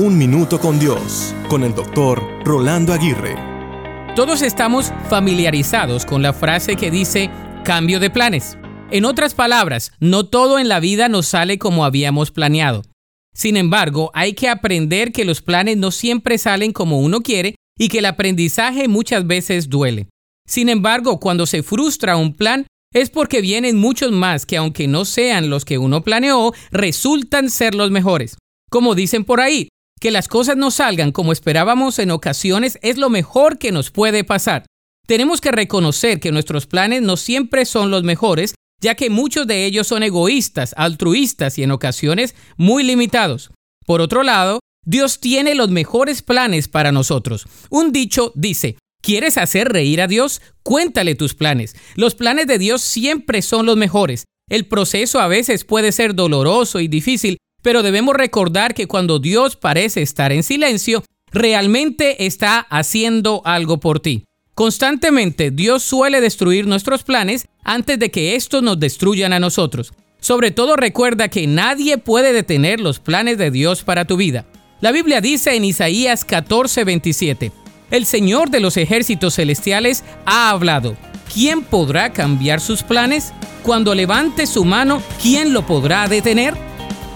Un Minuto con Dios, con el doctor Rolando Aguirre. Todos estamos familiarizados con la frase que dice cambio de planes. En otras palabras, no todo en la vida nos sale como habíamos planeado. Sin embargo, hay que aprender que los planes no siempre salen como uno quiere y que el aprendizaje muchas veces duele. Sin embargo, cuando se frustra un plan, es porque vienen muchos más que aunque no sean los que uno planeó, resultan ser los mejores. Como dicen por ahí, que las cosas no salgan como esperábamos en ocasiones es lo mejor que nos puede pasar. Tenemos que reconocer que nuestros planes no siempre son los mejores, ya que muchos de ellos son egoístas, altruistas y en ocasiones muy limitados. Por otro lado, Dios tiene los mejores planes para nosotros. Un dicho dice, ¿quieres hacer reír a Dios? Cuéntale tus planes. Los planes de Dios siempre son los mejores. El proceso a veces puede ser doloroso y difícil, pero debemos recordar que cuando Dios parece estar en silencio, realmente está haciendo algo por ti. Constantemente Dios suele destruir nuestros planes antes de que estos nos destruyan a nosotros. Sobre todo recuerda que nadie puede detener los planes de Dios para tu vida. La Biblia dice en Isaías 14:27, El Señor de los ejércitos celestiales ha hablado. ¿Quién podrá cambiar sus planes? Cuando levante su mano, ¿quién lo podrá detener?